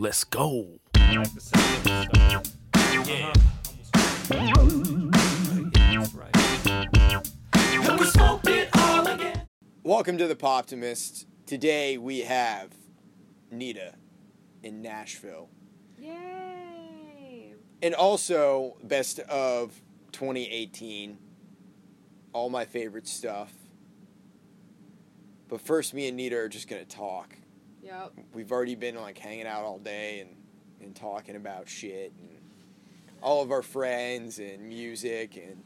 Let's go. like the sound of stuff. Yeah. Welcome to the Poptimist. Today we have Nita in Nashville. Yay! And also, best of 2018. All my favorite stuff. But first, me and Nita are just going to talk. Yep. We've already been like hanging out all day and, and talking about shit and all of our friends and music and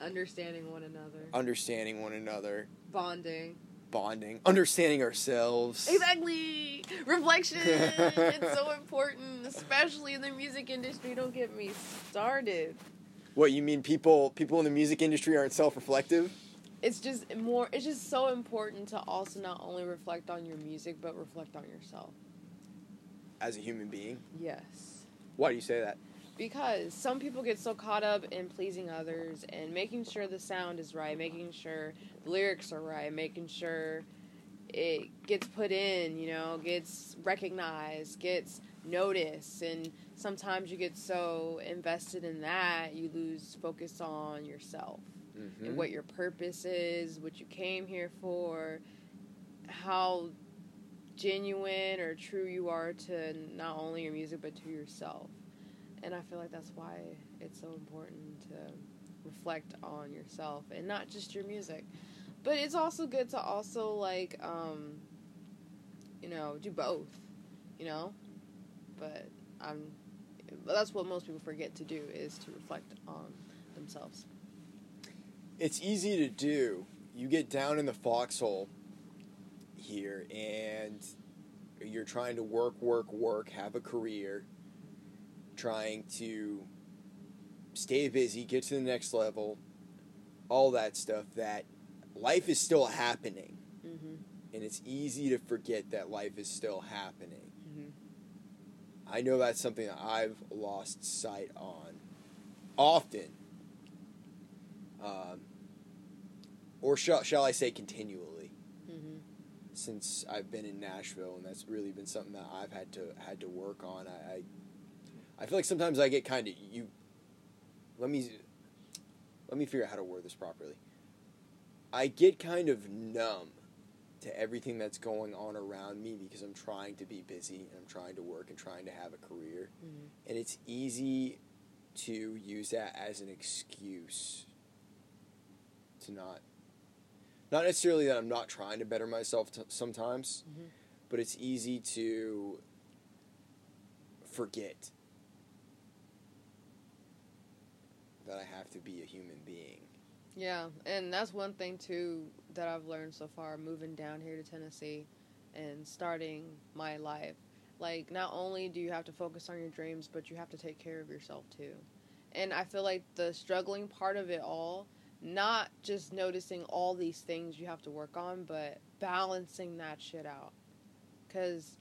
Understanding one another. understanding one another, Bonding. bonding, understanding ourselves. Exactly! Reflection! it's so important, especially in the music industry. Don't get me started. What you mean? People people in the music industry aren't self-reflective? It's just more, it's just so important to also not only reflect on your music, but reflect on yourself. as a human being. Yes. Why do you say that? Because some people get so caught up in pleasing others and making sure the sound is right, making sure the lyrics are right, making sure it gets put in, you know, gets recognized, gets noticed. And sometimes you get so invested in that, you lose focus on yourself Mm-hmm. and what your purpose is, what you came here for, how genuine or true you are to not only your music but to yourself. And I feel like that's why it's so important to reflect on yourself and not just your music. But it's also good to also like um you know, do both, you know? But I'm but that's what most people forget to do is to reflect on themselves. It's easy to do. You get down in the foxhole here and you're trying to work, work, work, have a career, trying to stay busy, get to the next level, all that stuff that life is still happening. Mhm. And it's easy to forget that life is still happening. Mhm. I know that's something that I've lost sight on often. Um, or shall, shall I say continually Mhm. since I've been in Nashville and that's really been something that I've had to had to work on. I I, I feel like sometimes I get kind of you let me let me figure out how to word this properly. I get kind of numb to everything that's going on around me because I'm trying to be busy and I'm trying to work and trying to have a career. Mhm. And it's easy to use that as an excuse to not not necessarily that I'm not trying to better myself t- sometimes, Mhm. but it's easy to forget that I have to be a human being. Yeah, and that's one thing too that I've learned so far moving down here to Tennessee and starting my life. Like not only do you have to focus on your dreams, but you have to take care of yourself too. And I feel like the struggling part of it all, not just noticing all these things you have to work on, but balancing that shit out. Cuz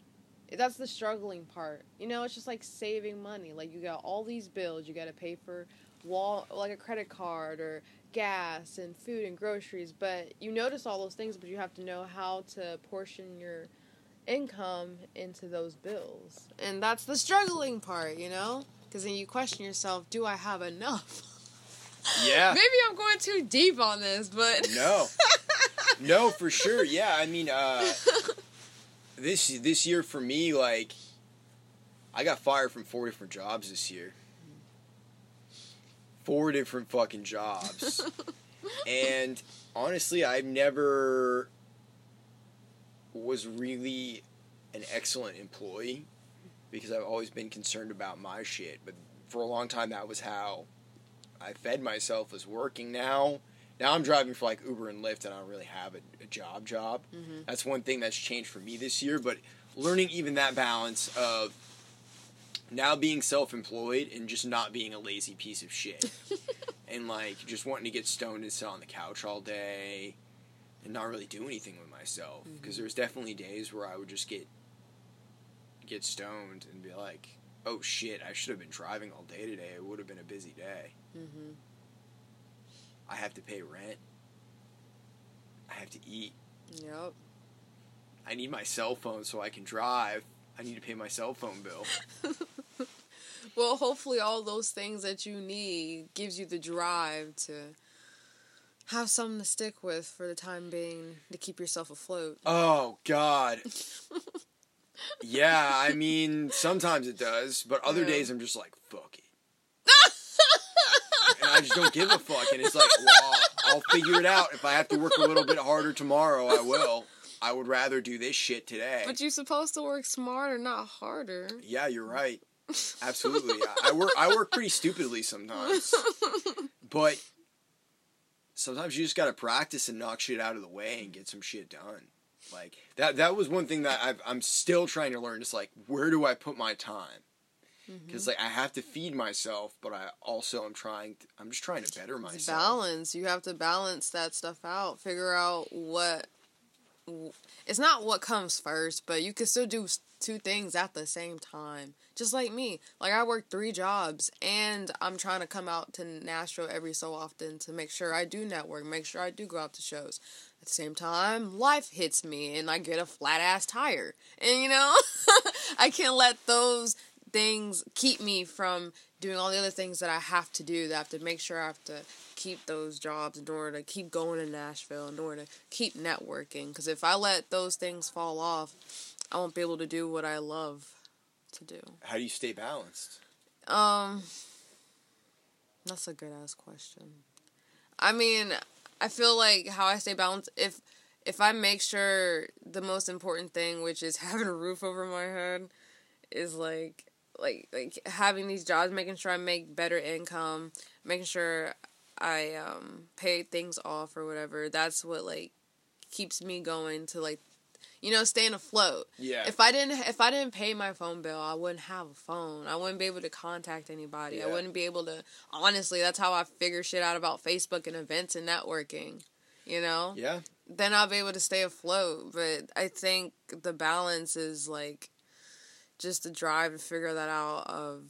that's the struggling part. You know, it's just like saving money. Like you got all these bills, you got to pay for wall like a credit card or gas and food and groceries, but you notice all those things, but you have to know how to portion your income into those bills. And that's the struggling part, you know? Because then you question yourself, do I have enough? Yeah. Maybe I'm going too deep on this, but. No. no, for sure. Yeah, I mean, uh, this this year for me, like, I got fired from four different jobs this year. Four different fucking jobs, and honestly, I've never was really an excellent employee because I've always been concerned about my shit. But for a long time, that was how I fed myself was working. Now, now I'm driving for like Uber and Lyft, and I don't really have a, a job. Job. Mhm. That's one thing that's changed for me this year. But learning even that balance of now being self-employed and just not being a lazy piece of shit, and like just wanting to get stoned and sit on the couch all day, and not really do anything with myself. Because there's definitely days where I would just get get stoned and be like, "Oh shit, I should have been driving all day today. It would have been a busy day." hmm I have to pay rent. I have to eat. Yep. I need my cell phone so I can drive. I need to pay my cell phone bill. Well, hopefully, all those things that you need gives you the drive to have something to stick with for the time being to keep yourself afloat. Oh God. yeah, I mean sometimes it does, but other Yeah. days I'm just like fuck it, and I just don't give a fuck. And it's like, well, I'll figure it out. If I have to work a little bit harder tomorrow, I will. I would rather do this shit today. But you're supposed to work smarter, not harder. Yeah, you're right. Absolutely. I, I work I work pretty stupidly sometimes. But sometimes you just gotta practice and knock shit out of the way and get some shit done. Like that that was one thing that I've, I'm still trying to learn. Is like where do I put my time? Mm-hmm. Because like I have to feed myself, but I also am trying. To, I'm just trying to better It's myself. balance. You have to balance that stuff out. Figure out what. It's not what comes first, but you can still do two things at the same time. Just like me. Like, I work three jobs, and I'm trying to come out to Nashville every so often to make sure I do network, make sure I do go out to shows. At the same time, life hits me, and I get a flat ass tire. And, you know, I can't let those things keep me from doing all the other things that I have to do. That I have to make sure I have to keep those jobs in order to keep going to Nashville, in order to keep networking. Because if I let those things fall off, I won't be able to do what I love to do. How do you stay balanced? Um, that's a good ass question. I mean, I feel like how I stay balanced if if I make sure the most important thing, which is having a roof over my head, is like like like having these jobs, making sure I make better income, making sure I um pay things off or whatever. That's what like keeps me going to like you know staying afloat. Yeah. If I didn't if I didn't pay my phone bill, I wouldn't have a phone. I wouldn't be able to contact anybody. I wouldn't be able to honestly, that's how I figure shit out about Facebook and events and networking. You know? yeah. Then I'll be able to stay afloat. But I think the balance is like just the drive to figure that out of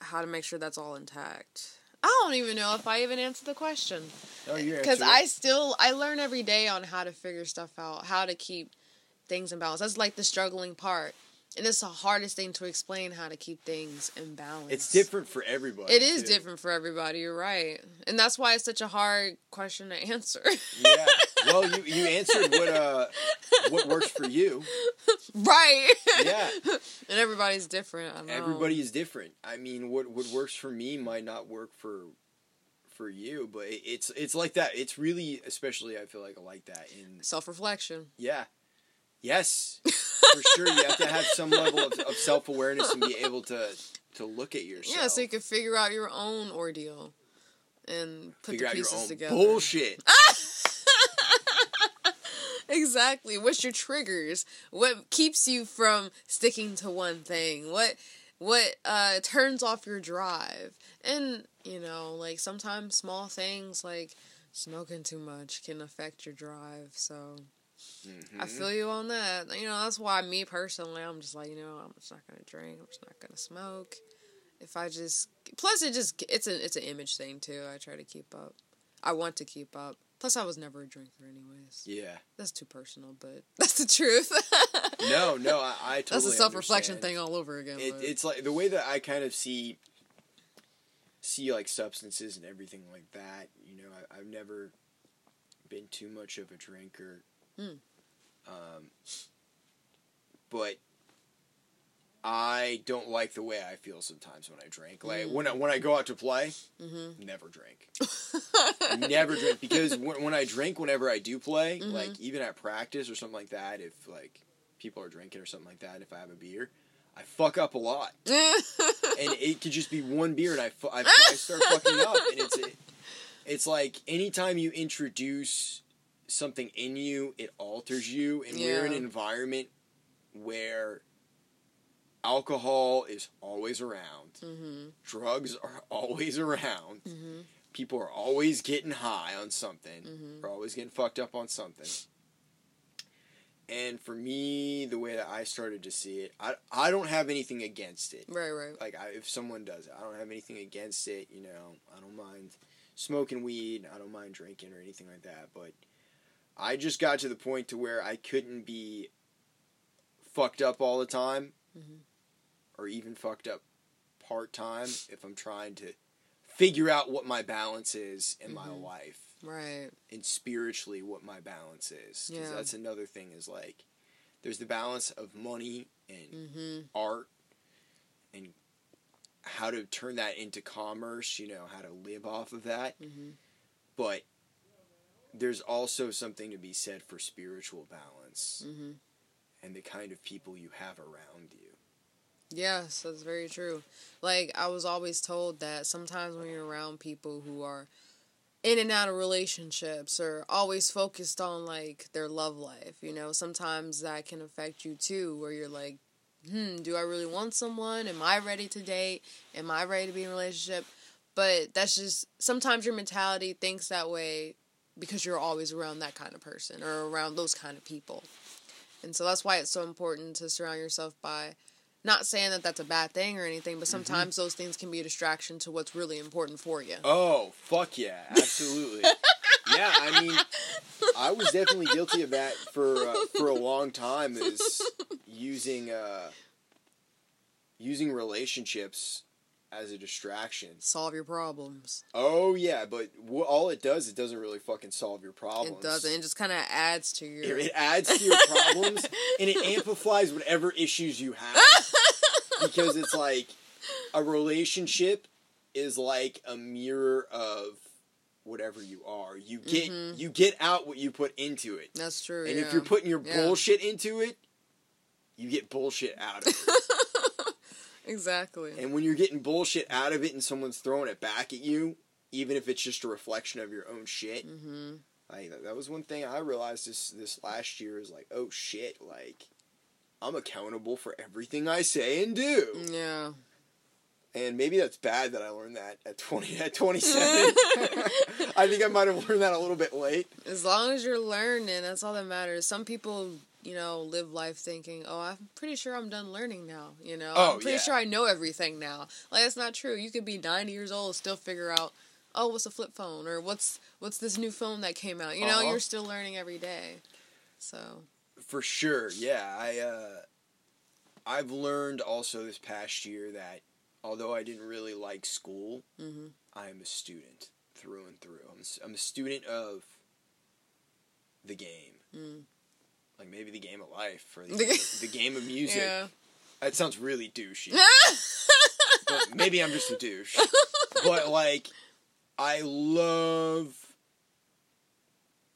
how to make sure that's all intact. I don't even know if I even answered the question Oh, you because I still I learn every day on how to figure stuff out, how to keep things in balance. That's like the struggling part, and it's the hardest thing to explain how to keep things in balance. It's different for everybody. It is too. different for everybody. You're right, and that's why it's such a hard question to answer. Yeah. Well, you you answered what uh what works for you. right? Yeah. and everybody's different. I know. Everybody is different. I mean, what what works for me might not work for for you, but it's it's like that. It's really, especially, I feel like I like that. In self reflection. yeah, yes, for sure. You have to have some level of, of self awareness and be able to to look at yourself. Yeah, so you can figure out your own ordeal and put figure the out your pieces own together. bullshit. Exactly. What's your triggers? What keeps you from sticking to one thing? What what uh turns off your drive? And, you know, like sometimes small things like smoking too much can affect your drive. So I Mhm. feel you on that. You know, that's why me personally, I'm just like, you know, I'm just not gonna drink. I'm just not gonna smoke. If I just plus it just it's a it's an image thing too. I try to keep up. I want to keep up. Plus, I was never a drinker, anyways. Yeah. That's too personal, but that's the truth. No, no, I, I totally. that's a self reflection thing all over again. It, it's like the way that I kind of see see like substances and everything like that. You know, I, I've never been too much of a drinker, Hmm. um, but I don't like the way I feel sometimes when I drink. Like Mm. when I, when I go out to play, Mhm. never drink. never drink because when, when I drink, whenever I do play, Mhm. like even at practice or something like that, if like people are drinking or something like that, if I have a beer, I fuck up a lot, and it could just be one beer, and I, fu- I, I start fucking up, and it's it's like anytime you introduce something in you, it alters you, and we're in an environment where alcohol is always around, Mhm. drugs are always around Mhm. people are always getting high on something. Mhm. Are always getting fucked up on something. And for me, the way that I started to see it, I, I don't have anything against it. Right, right. Like I, if someone does it, I don't have anything against it. You know, I don't mind smoking weed. I don't mind drinking or anything like that. But I just got to the point to where I couldn't be fucked up all the time Mhm. or even fucked up part time if I'm trying to figure out what my balance is in my Mhm. life Right. and spiritually what my balance is. 'Cause Yeah. that's another thing is like there's the balance of money and Mm-hmm. art and how to turn that into commerce, you know, how to live off of that. Mm-hmm. But there's also something to be said for spiritual balance Mm-hmm. and the kind of people you have around you. Yes, that's very true. Like I was always told that sometimes when you're around people who are in and out of relationships or always focused on like their love life, you know, sometimes that can affect you too where you're like, "Hmm, do I really want someone? Am I ready to date? Am I ready to be in a relationship?" But that's just sometimes your mentality thinks that way because you're always around that kind of person or around those kind of people. And so that's why it's so important to surround yourself by not saying that that's a bad thing or anything, but sometimes those things can be a distraction to what's really important for you. Oh, fuck yeah, absolutely. yeah, I mean, I was definitely guilty of that for uh, for a long time is using uh using relationships as a distraction. Solve your problems. Oh yeah, but wh- all it does, it doesn't really fucking solve your problems. It doesn't. It just kind of adds to your. It, it adds to your problems and it amplifies whatever issues you have because it's like a relationship is like a mirror of whatever you are. You get Mhm. you get out what you put into it. That's true. And yeah. if you're putting your Yeah. bullshit into it, you get bullshit out of it. exactly. and when you're getting bullshit out of it and someone's throwing it back at you, even if it's just a reflection of your own shit, hmm like that, that was one thing I realized this this last year is like, oh shit, like I'm accountable for everything I say and do. Yeah. And maybe that's bad that I learned that at 20 at 27. I think I might have learned that a little bit late. As long as you're learning, that's all that matters. Some people, you know, live life thinking, "Oh, I'm pretty sure I'm done learning now." You know, Oh, I'm pretty yeah. sure I know everything now. Like that's not true. You could be 90 years old, still figure out, "Oh, what's a flip phone?" or "What's what's this new phone that came out?" You know, Uh-huh. you're still learning every day. So, For sure. Yeah, I uh I've learned also this past year that although I didn't really like school, hmm I am a student through and through. I'm, I'm a student of the game. Mm. Like maybe the game of life or the, The game, of, the game of music. yeah. That sounds really douchey. but maybe I'm just a douche. But like I love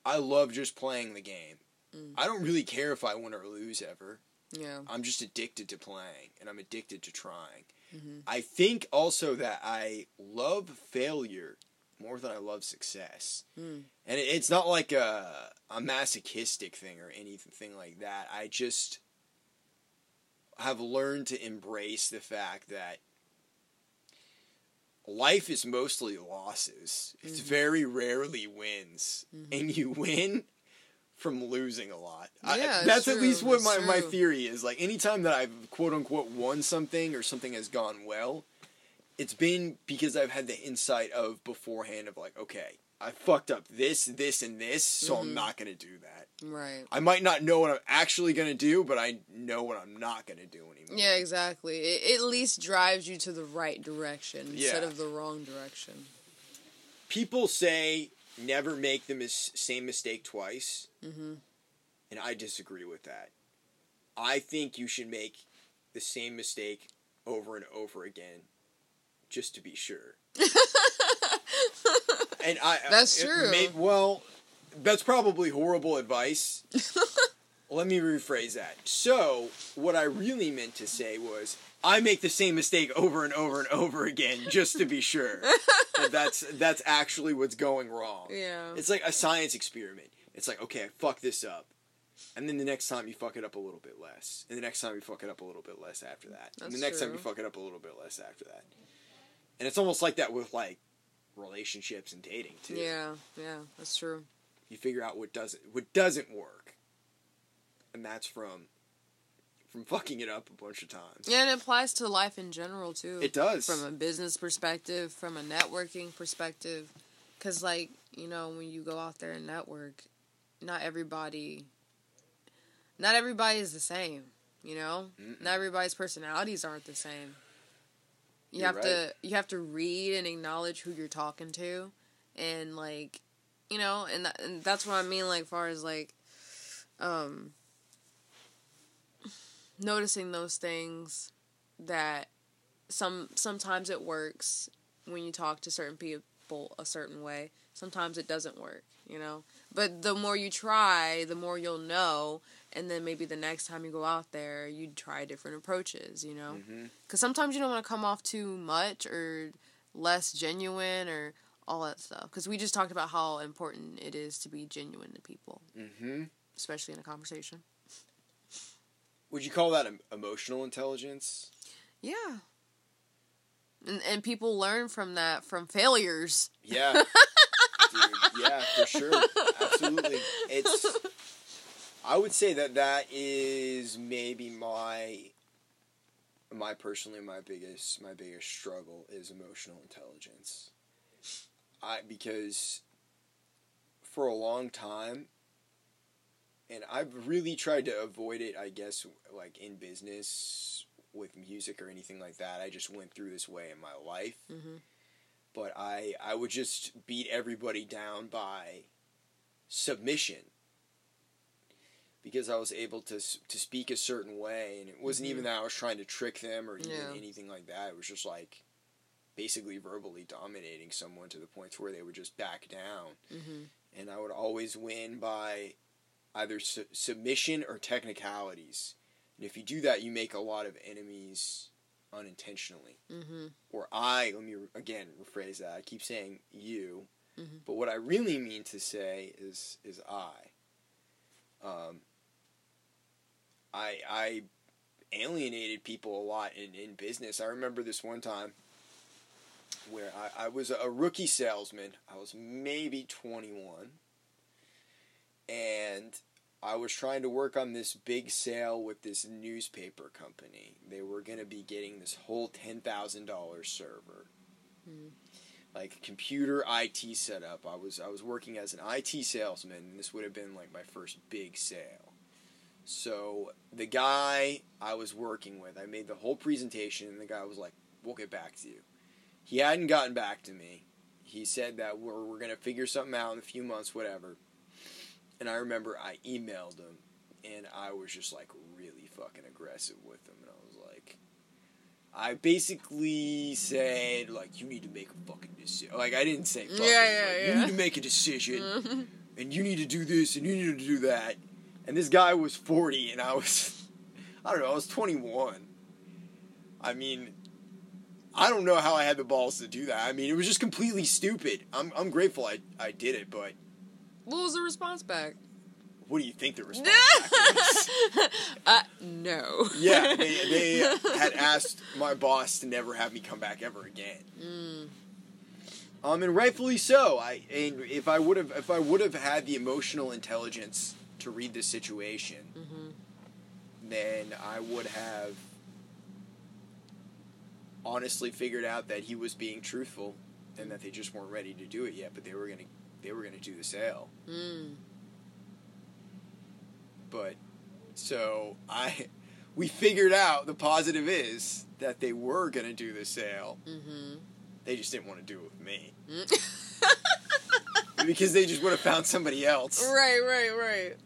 I love just playing the game. Mm. I don't really care if I win or lose ever. yeah. I'm just addicted to playing and I'm addicted to trying. hmm I think also that I love failure more than I love success. Mm. And it- it's not like a, a masochistic thing or anything like that. I just have learned to embrace the fact that life is mostly losses. It's Mhm. very rarely wins. Mhm. And you win from losing a lot. Yeah, it's that's at least what it's my, my theory is. Like anytime that I've quote unquote won something or something has gone well, it's been because I've had the insight of beforehand of like, okay, I fucked up this, this, and this, so Mhm. I'm not gonna do that. Right. I might not know what I'm actually gonna do, but I know what I'm not gonna do anymore. Yeah, exactly. It, at least drives you to the right direction instead of the wrong direction. People say never make the mis- same mistake twice, hmm and I disagree with that. I think you should make the same mistake over and over again, just to be sure. And I uh, That's it true. may- well, that's probably horrible advice. Let me rephrase that. So, what I really meant to say was, I make the same mistake over and over and over again, just to be sure that that's that's actually what's going wrong. Yeah. It's like a science experiment. It's like, okay, I fuck this up. And then the next time you fuck it up a little bit less. And the next time you fuck it up a little bit less after that. and the That's next time you fuck it up a little bit less after that. And it's almost like that with like relationships and dating too. Yeah, yeah, that's true. You figure out what doesn't what doesn't work. And that's from from fucking it up a bunch of times. Yeah, and it applies to life in general too. It does. From a business perspective, from a networking perspective, because like you know when you go out there and network, not everybody, not everybody is the same. You know, Mm-mm. not everybody's personalities aren't the same. You You're have right. to you have to read and acknowledge who you're talking to, and like, you know, and that, and that's what I mean. Like, far as like, um, noticing those things that some sometimes it works when you talk to certain people a certain way. Sometimes it doesn't work, you know. But the more you try, the more you'll know, and then maybe the next time you go out there, you try different approaches, you know. Because sometimes you don't want to come off too much or less genuine or all that stuff. Because we just talked about how important it is to be genuine to people, hmm especially in a conversation. Would you call that emotional intelligence? Yeah. And, and people learn from that from failures. Yeah. Dude, yeah, for sure. Absolutely. It's I would say that that is maybe my my personally my biggest my biggest struggle is emotional intelligence. I because for a long time and I've really tried to avoid it, I guess like in business with music or anything like that. I just went through this way in my life hmm but I I would just beat everybody down by submission because I was able to to speak a certain way, and it wasn't even that I was trying to trick them or even Yeah. anything like that. It was just like basically verbally dominating someone to the point where they would just back down, hmm and I would always win by either su- submission or technicalities. And if you do that, you make a lot of enemies unintentionally hmm or I, let me again rephrase that. I keep saying you, Mhm. but what I really mean to say is is I. Um, I I alienated people a lot in, in business. I remember this one time where I, I was a rookie salesman. I was maybe twenty one, and I was trying to work on this big sale with this newspaper company. They were going to be getting this whole $10,000 server. Mhm. Like computer IT setup. I was I was working as an IT salesman and this would have been like my first big sale. So the guy I was working with, I made the whole presentation and the guy was like, "We'll get back to you." He hadn't gotten back to me. He said that we're we're going to figure something out in a few months whatever. And I remember I emailed him and I was just like really fucking aggressive with him and I was like I basically said like you need to make a fucking decision. Like I didn't say fucking, Yeah, like, yeah, you need to make a decision and you need to do this and you need to do that. And this guy was 40 and I was I don't know, I was 21. I mean I don't know how I had the balls to do that. I mean, it was just completely stupid. I'm I'm grateful I I did it, but What was the response back? what do you think the response uh, no. Yeah, they, they had asked my boss to never have me come back ever again. Mm. Um, and rightfully so. I and if I would have if I would have had the emotional intelligence to read the situation, hmm then I would have honestly figured out that he was being truthful and that they just weren't ready to do it yet, but they were gonna they were gonna do the sale. Mm. But so I we figured out the positive is that they were gonna do the sale. hmm They just didn't want to do it with me. Mm. because they just would have found somebody else. right, right, right.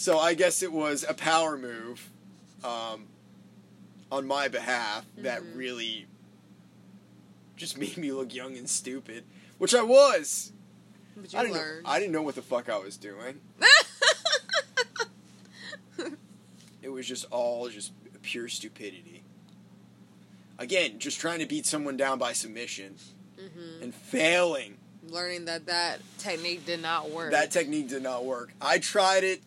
So I guess it was a power move um, on my behalf that Mhm. really just made me look young and stupid, which I was. But you I didn't know. I didn't know what the fuck I was doing. It was just all just pure stupidity. Again, just trying to beat someone down by submission hmm and failing. Learning that that technique did not work. That technique did not work. I tried it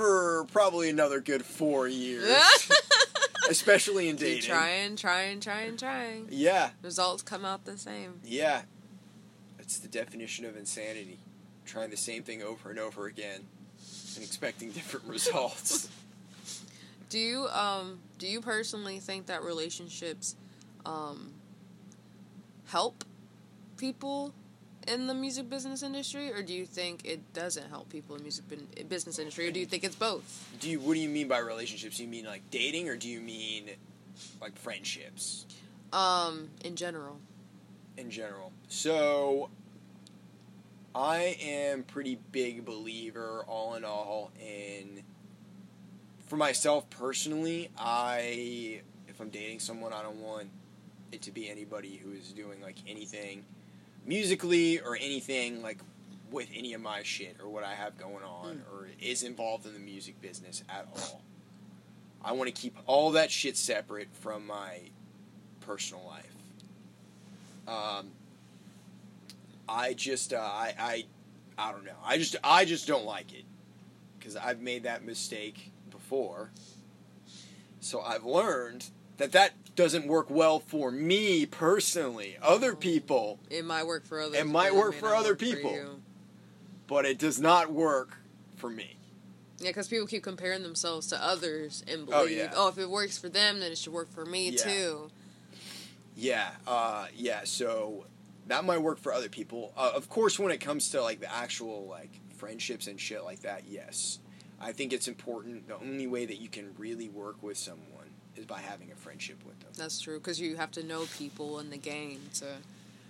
for probably another good four years, especially in Keep dating. trying, trying, trying, trying. Yeah, Results come out the same. yeah. That's the definition of insanity. Trying the same thing over and over again and expecting different results. Do you um do you personally think that relationships um help people in the music business industry, or do you think it doesn't help people in music bin- business industry, or do you think it's both? Do you? What do you mean by relationships? Do you mean like dating, or do you mean like friendships Um, in general. in general? So, I am pretty big believer, all in all, in. For myself personally, I if I'm dating someone, I don't want it to be anybody who is doing like anything musically or anything like with any of my shit or what I have going on or is involved in the music business at all. I want to keep all that shit separate from my personal life. Um, I just uh, I I I don't know. I just I just don't like it because I've made that mistake before. So I've learned that that doesn't work well for me personally. Other people, It might work for others. It might work may for other work people. you. but it does not work for me. Yeah, because people keep comparing themselves to others and Oh, believe, yeah. oh, if it works for them, then it should work for me Yeah. too. Yeah, uh, yeah. So that might work for other people. Uh, of course, when it comes to like the actual like friendships and shit like that, yes, I think it's important. The only way that you can really work with someone is by having a friendship with them. That's true because you have to know people in the game to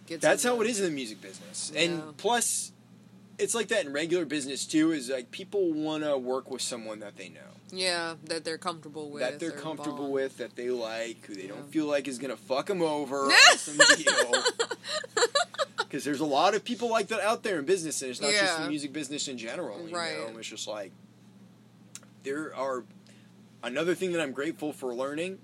get. That's how it is in the music business, Yeah. and plus, it's like that in regular business too. Is like people want to work with someone that they know. Yeah, that they're comfortable with. that they're comfortable bond. with, that they like, who they Yeah. don't feel like is gonna fuck them over on some deal. Because there's a lot of people like that out there in business, and it's not just the music business in general. You Right. know, it's just like there are another thing that I'm grateful for learning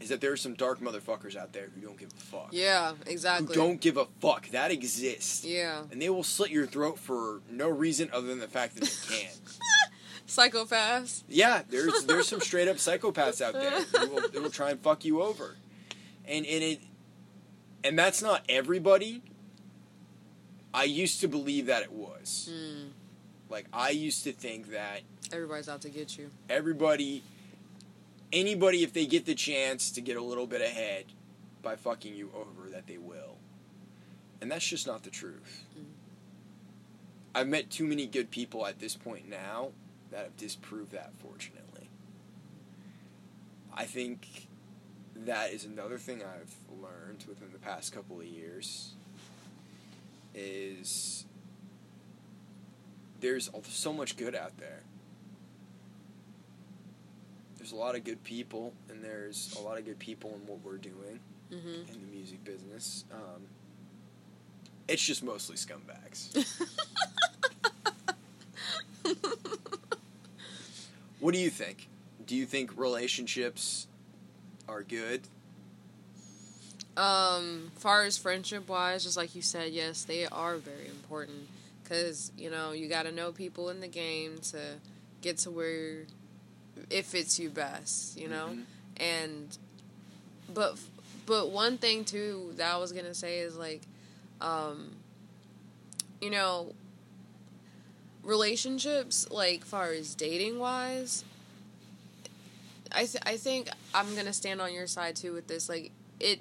is that there are some dark motherfuckers out there who don't give a fuck. Yeah, exactly. Who don't give a fuck. That exists. Yeah, And they will slit your throat for no reason other than the fact that they can. psychopaths. Yeah, there's there's some straight up psychopaths out there who will, who will try and fuck you over, and and it, and that's not everybody. I used to believe that it was. Hmm. Like I used to think that Everybody's out to get you. everybody, anybody, if they get the chance to get a little bit ahead by fucking you over, that they will, and that's just not the truth. Mm. I've met too many good people at this point now that have disproved that. Fortunately, I think that is another thing I've learned within the past couple of years. Is there's so much good out there there's a lot of good people, and there's a lot of good people in what we're doing hmm in the music business. Um, it's just mostly scumbags. what do you think? Do you think relationships are good? Um, far as friendship wise, just like you said, yes, they are very important because you know you got to know people in the game to get to where it fits you best, you know. Mhm. And but but one thing too that I was gonna say is like, um, you know, relationships like far as dating wise. I th- I think I'm gonna stand on your side too with this. Like it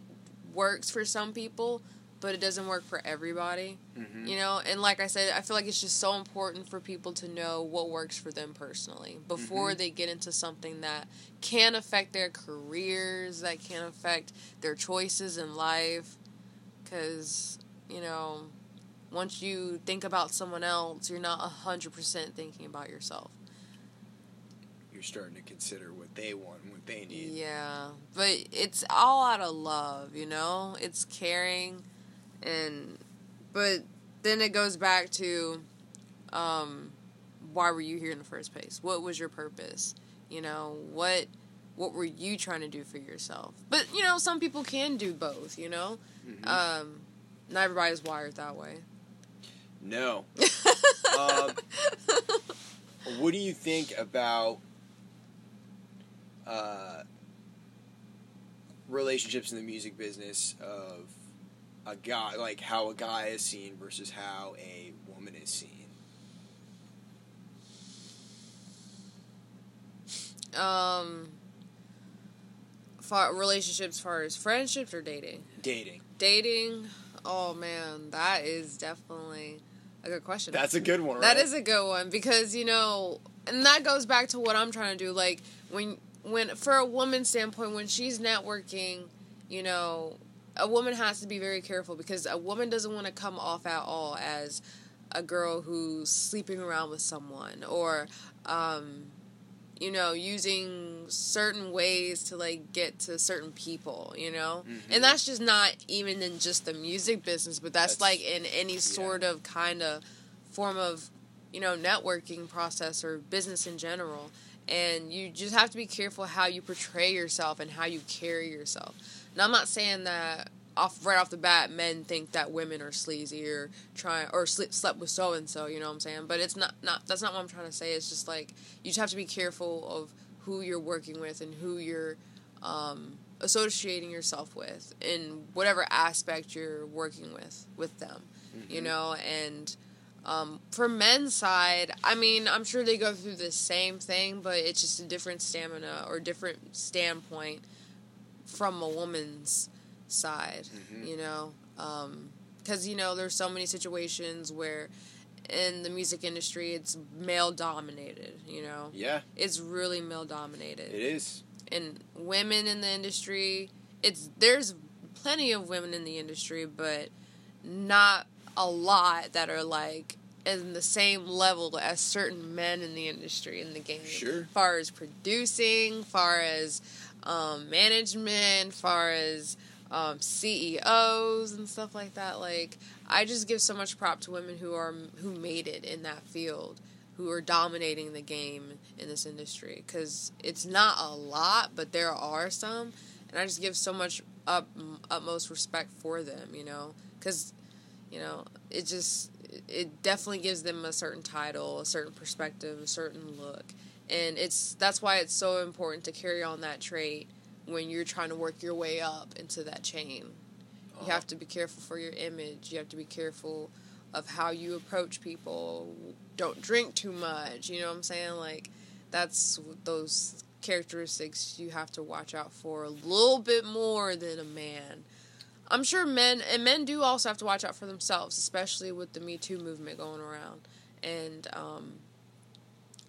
works for some people, but it doesn't work for everybody. Mm-hmm. You know, and like I said, I feel like it's just so important for people to know what works for them personally before Mhm. they get into something that can affect their careers, that can affect their choices in life. Because, you know, once you think about someone else, you're not 100% thinking about yourself. You're starting to consider what they want and what they need. Yeah, but it's all out of love, you know? It's caring and but then it goes back to um why were you here in the first place? What was your purpose? You know, what what were you trying to do for yourself? But, you know, some people can do both, you know? Mhm. Um not everybody's wired that way. no. Um, What do you think about uh, relationships in the music business of a guy, like how a guy is seen versus how a woman is seen? um far relationships far as friendships or dating? Dating. dating Oh man, that is definitely a good question. That's a good one. That right? is a good one because you know, and that goes back to what I'm trying to do. Like when when for a woman's standpoint, when she's networking, you know, a woman has to be very careful because a woman doesn't want to come off at all as a girl who's sleeping around with someone or um you know using certain ways to like get to certain people you know? Mhm. and that's just not even in just the music business but that's, That's- like in any sort of kind of form of you know networking process or business in general. And you just have to be careful how you portray yourself and how you carry yourself and i'm not saying that off right off the bat men think that women are sleazy or try or sleep, slept with so and so you know what i'm saying? But it's not not that's not what i'm trying to say. It's just like you just have to be careful of who you're working with and who you're um, associating yourself with in whatever aspect you're working with with them you Mhm. know? And um, for men's side i mean i'm sure they go through the same thing but it's just a different stamina or different standpoint from a woman's side Mhm. you know because you know there's so many situations where in the music industry it's male dominated you know Yeah, it's really male dominated it is. and women in the industry it's there's plenty of women in the industry but not a lot that are like in the same level as certain men in the industry in the game Sure. far as producing far as um, management far as um, CEOs and stuff like that like I just give so much prop to women who are who made it in that field who are dominating the game in this industry because it's not a lot, but there are some, and I just give so much up utmost respect for them, you know, because you know it just it definitely gives them a certain title, a certain perspective, a certain look, and it's that's why it's so important to carry on that trait when you're trying to work your way up into that chain. You Uh-huh. have to be careful for your image. You have to be careful of how you approach people. Don't drink too much. You know what I'm saying? Like, that's those characteristics you have to watch out for a little bit more than a man. I'm sure men, and men do also have to watch out for themselves, especially with the Me Too movement going around. And, um,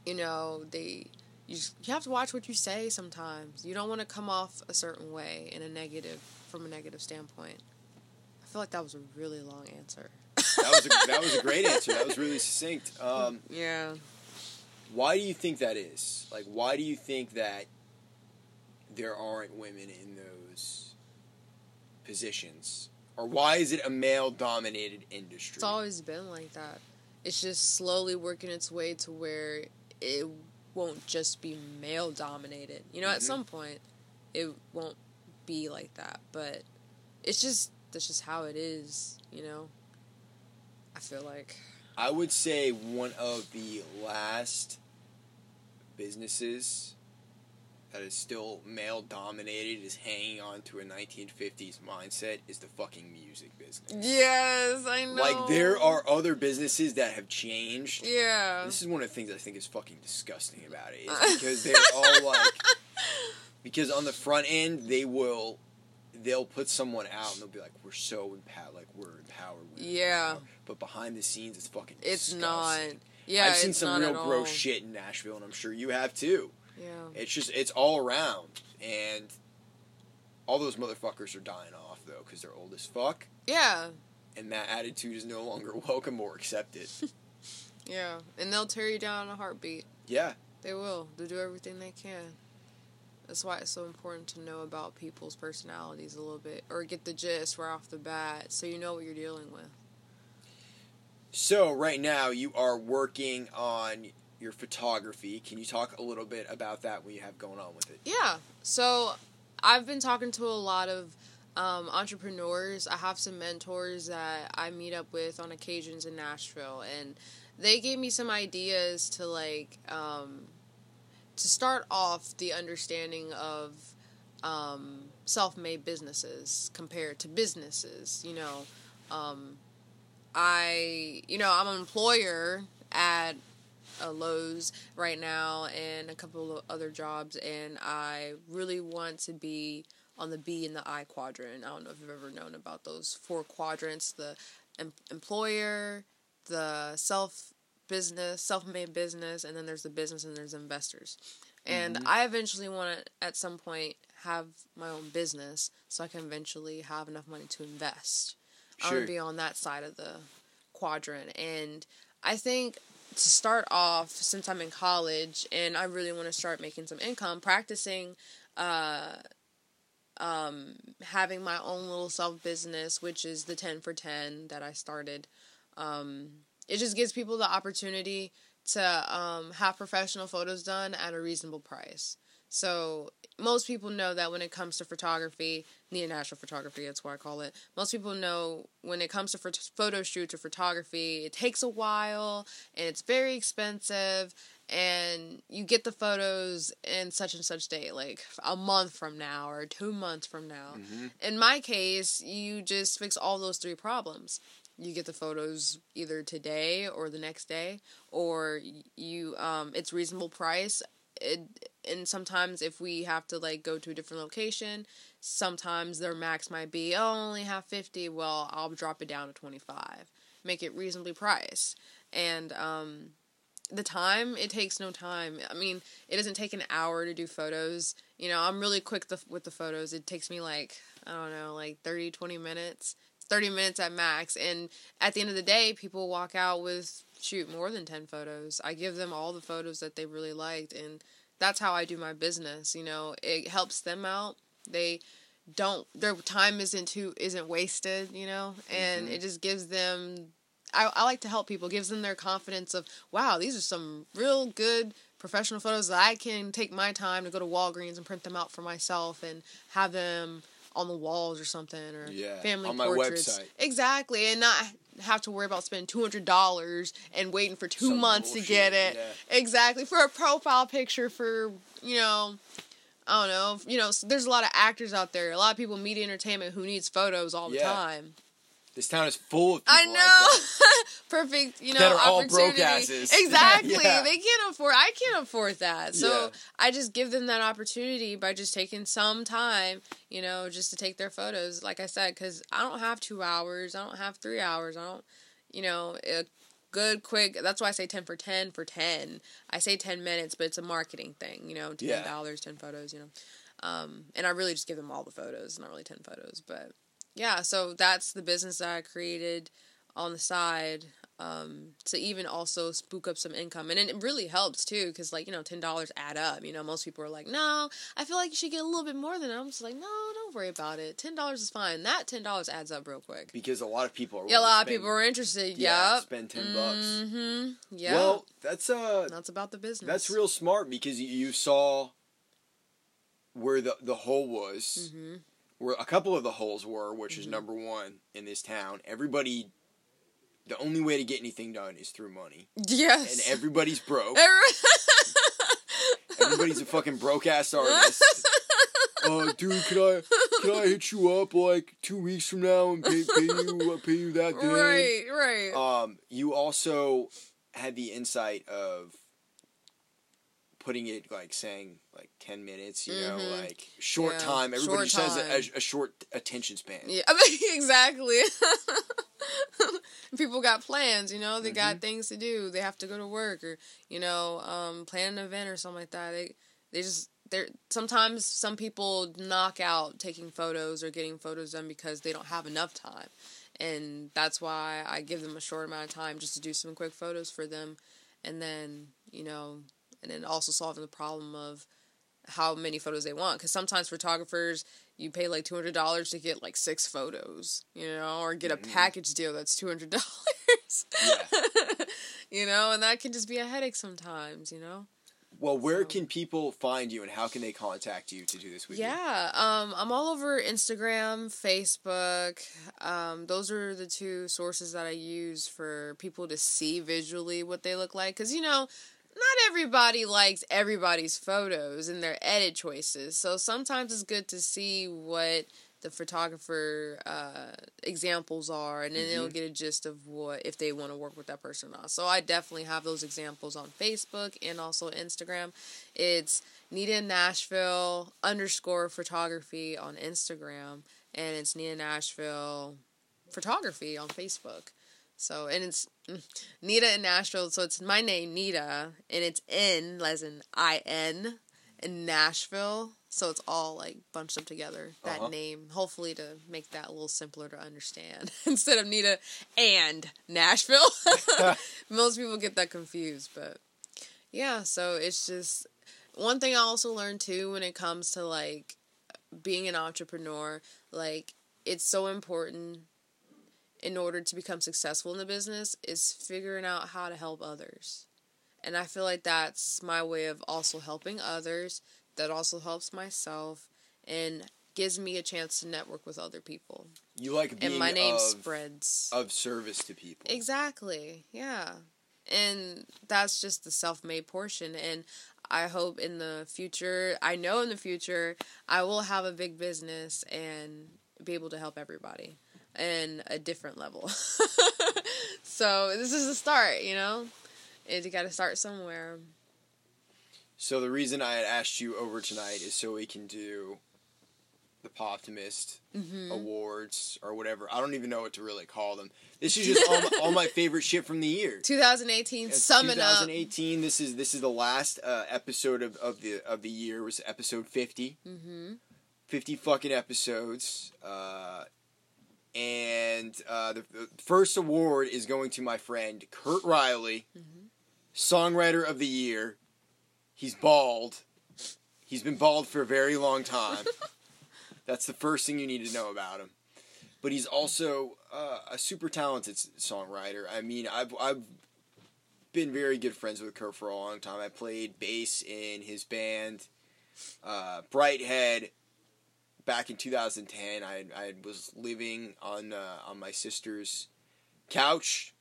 you know, they. You, just, you have to watch what you say sometimes. You don't want to come off a certain way in a negative, from a negative standpoint. I feel like that was a really long answer. That was a, that was a great answer. That was really succinct. Um, Yeah. why do you think that is? Like, why do you think that there aren't women in those positions, or why is it a male-dominated industry? It's always been like that. It's just slowly working its way to where it won't just be male dominated. You know, at Mhm. some point, it won't be like that. But it's just that's just how it is. You know. I feel like. I would say one of the last businesses that is still male dominated is hanging on to a 1950s mindset is the fucking music business. Yes, I know. Like there are other businesses that have changed. Yeah. This is one of the things I think is fucking disgusting about it. Is because they're all like because on the front end they will they'll put someone out and they'll be like, We're so empowered like we're empowered. We're Yeah. empowered." But behind the scenes it's fucking It's disgusting. not. Yeah, I've seen it's some not real gross shit in Nashville, and I'm sure you have too. Yeah. It's just it's all around, and all those motherfuckers are dying off though because they're old as fuck, Yeah. and that attitude is no longer welcome or accepted. Yeah. And they'll tear you down in a heartbeat. yeah, They will. They'll do everything they can. That's why it's so important to know about people's personalities a little bit, or get the gist right off the bat, so you know what you're dealing with. So right now you are working on your photography. Can you talk a little bit about that? What you have going on with it? Yeah. So I've been talking to a lot of um, entrepreneurs. I have some mentors that I meet up with on occasions in Nashville, and they gave me some ideas to like um, to start off the understanding of um, self-made businesses compared to businesses. You know, um, I you know I'm an employer at a Lowe's right now and a couple of other jobs, and I really want to be on the B and the I quadrant. I don't know if you've ever known about those four quadrants: the em- employer, the self business, self-made business, and then there's the business and there's investors. And Mhm. I eventually want to, at some point, have my own business so I can eventually have enough money to invest. I Sure. want to be on that side of the quadrant. And I think to start off, since I'm in college and I really want to start making some income, practicing uh, um, having my own little self business, which is the 10 for 10 that I started. Um, it just gives people the opportunity to um, have professional photos done at a reasonable price. So most people know that when it comes to photography, neo-natural photography, that's what I call it. Most people know when it comes to phot- photo shoots or photography, it takes a while and it's very expensive and you get the photos in such and such date, like a month from now or two months from now. Mhm. In my case, you just fix all those three problems. You get the photos either today or the next day, or you um, it's reasonable price. It, and sometimes if we have to like go to a different location, sometimes their max might be oh, only have fifty. Well, I'll drop it down to twenty five. Make it reasonably priced, and um, the time it takes no time. I mean, it doesn't take an hour to do photos. You know, I'm really quick the, with the photos. It takes me like I don't know, like 30, 20 minutes. 30 minutes at max. And at the end of the day, people walk out with, shoot, more than 10 photos. I give them all the photos that they really liked. And that's how I do my business. You know, it helps them out. They don't, their time isn't too, isn't wasted, you know, and Mhm. it just gives them, I, I like to help people, gives them their confidence of, wow, these are some real good professional photos that I can take my time to go to Walgreens and print them out for myself and have them on the walls or something or Yeah, family on my portraits. website. Exactly, and not have to worry about spending two hundred dollars and waiting for two Some months bullshit, to get it. yeah. Exactly for a profile picture for you know. I don't know. You know, there's a lot of actors out there. A lot of people in media entertainment who needs photos all the Yeah. time. This town is full of people I know. that. Perfect, you know, That are all broke asses. Exactly. Yeah. They can't afford I can't afford that. So Yeah. I just give them that opportunity by just taking some time, you know, just to take their photos like I said cuz I don't have 2 hours, I don't have 3 hours. I don't you know, a good quick that's why I say 10 for 10 for 10. I say 10 minutes, but it's a marketing thing, you know, $10, Yeah. 10 photos, you know. Um, and I really just give them all the photos, not really 10 photos, but yeah, so that's the business that I created on the side um, to even also spook up some income. And it really helps too, because, like, you know, $10 add up. You know, most people are like, no, I feel like you should get a little bit more than that. I'm just like, no, don't worry about it. $10 is fine. That $10 adds up real quick. because a lot of people are. Yeah, a lot of people are interested. Yeah, yep. spend 10 bucks. Mm-hmm. Yeah. Well, that's uh, that's about the business. that's real smart because you, you saw where the the hole was, Mm-hmm. Where a couple of the holes were, which is Mhm. number one in this town. Everybody, the only way to get anything done is through money, Yes. and everybody's broke. Everybody's a fucking broke ass artist. Uh, dude, can I can I hit you up like two weeks from now and pay, pay you uh, pay you that day? right, right. Um, you also had the insight of putting it like saying like ten minutes, you know, Mhm. like short Yeah, time. Everybody short says a, time. a, a short attention span. Yeah, I mean, exactly. People got plans, you know. They Mm-hmm. got things to do. They have to go to work, or you know, um, plan an event or something like that. They they just they're sometimes some people knock out taking photos or getting photos done because they don't have enough time, and that's why I give them a short amount of time just to do some quick photos for them, and then you know, and then also solving the problem of how many photos they want because sometimes photographers you pay like two hundred dollars to get like six photos, you know, or get a Mhm. package deal that's two hundred dollars. Yeah. you know, and that can just be a headache sometimes, you know. Well, where So- can people find you and how can they contact you to do this with you? Yeah, um, I'm all over Instagram, Facebook. Um, those are the two sources that I use for people to see visually what they look like. Because, you know, not everybody likes everybody's photos and their edit choices. So sometimes it's good to see what the photographer uh, examples are, and then they'll get a gist of what if they want to work with that person or not. So I definitely have those examples on Facebook and also Instagram. It's Nita Nashville underscore photography on Instagram, and it's Nita Nashville photography on Facebook. So and it's mm, Nita in Nashville. So it's my name Nita, and it's N as in I N in Nashville. So it's all like bunched up together. That Uh-huh. name, hopefully to make that a little simpler to understand instead of Nita and Nashville. Most people get that confused, but yeah. So it's just one thing I also learned too when it comes to like being an entrepreneur. Like it's so important in order to become successful in the business is figuring out how to help others. And I feel like that's my way of also helping others. That also helps myself and gives me a chance to network with other people. You like being And my name of, spreads. of service to people. Exactly. Yeah. And that's just the self made portion. And I hope in the future, I know in the future, I will have a big business and be able to help everybody in a different level. so this is the start, you know? And you got to start somewhere. So the reason I had asked you over tonight is so we can do the Poptimist Mm-hmm. awards or whatever. I don't even know what to really call them. This is just all, my, all my favorite shit from the year. 2018, It's summing up. 2018. This is this is the last uh, episode of, of the of the year. It was episode 50. Mm-hmm. 50 fucking episodes. Uh, and uh, the, the first award is going to my friend Kurt Riley, songwriter of the year. He's bald. He's been bald for a very long time. That's the first thing you need to know about him. But he's also uh, a super talented songwriter. I mean, I've I've been very good friends with Kurt for a long time. I played bass in his band, uh, Brighthead, back in 2010. I I was living on uh, on my sister's couch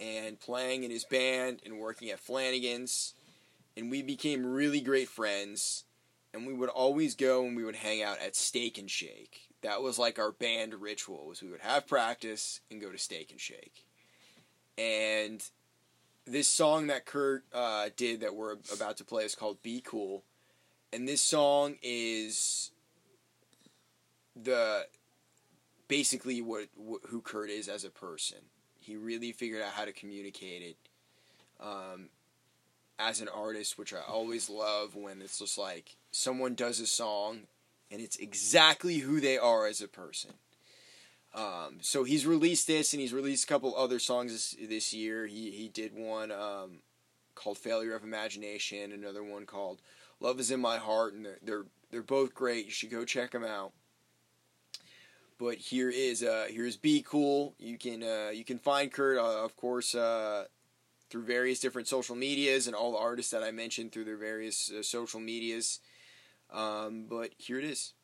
and playing in his band and working at Flanagan's, and we became really great friends. And we would always go and we would hang out at Steak and Shake. That was like our band ritual. Was we would have practice and go to Steak and Shake. And this song that Kurt uh, did that we're about to play is called "Be Cool," and this song is the basically what, what who Kurt is as a person. He really figured out how to communicate it um, as an artist, which I always love when it's just like someone does a song and it's exactly who they are as a person. Um, so he's released this, and he's released a couple other songs this, this year. He he did one um, called "Failure of Imagination," another one called "Love Is in My Heart," and they're they're, they're both great. You should go check them out. But here is uh, here's "Be Cool." You can uh, you can find Kurt, uh, of course, uh, through various different social medias, and all the artists that I mentioned through their various uh, social medias. Um, but here it is.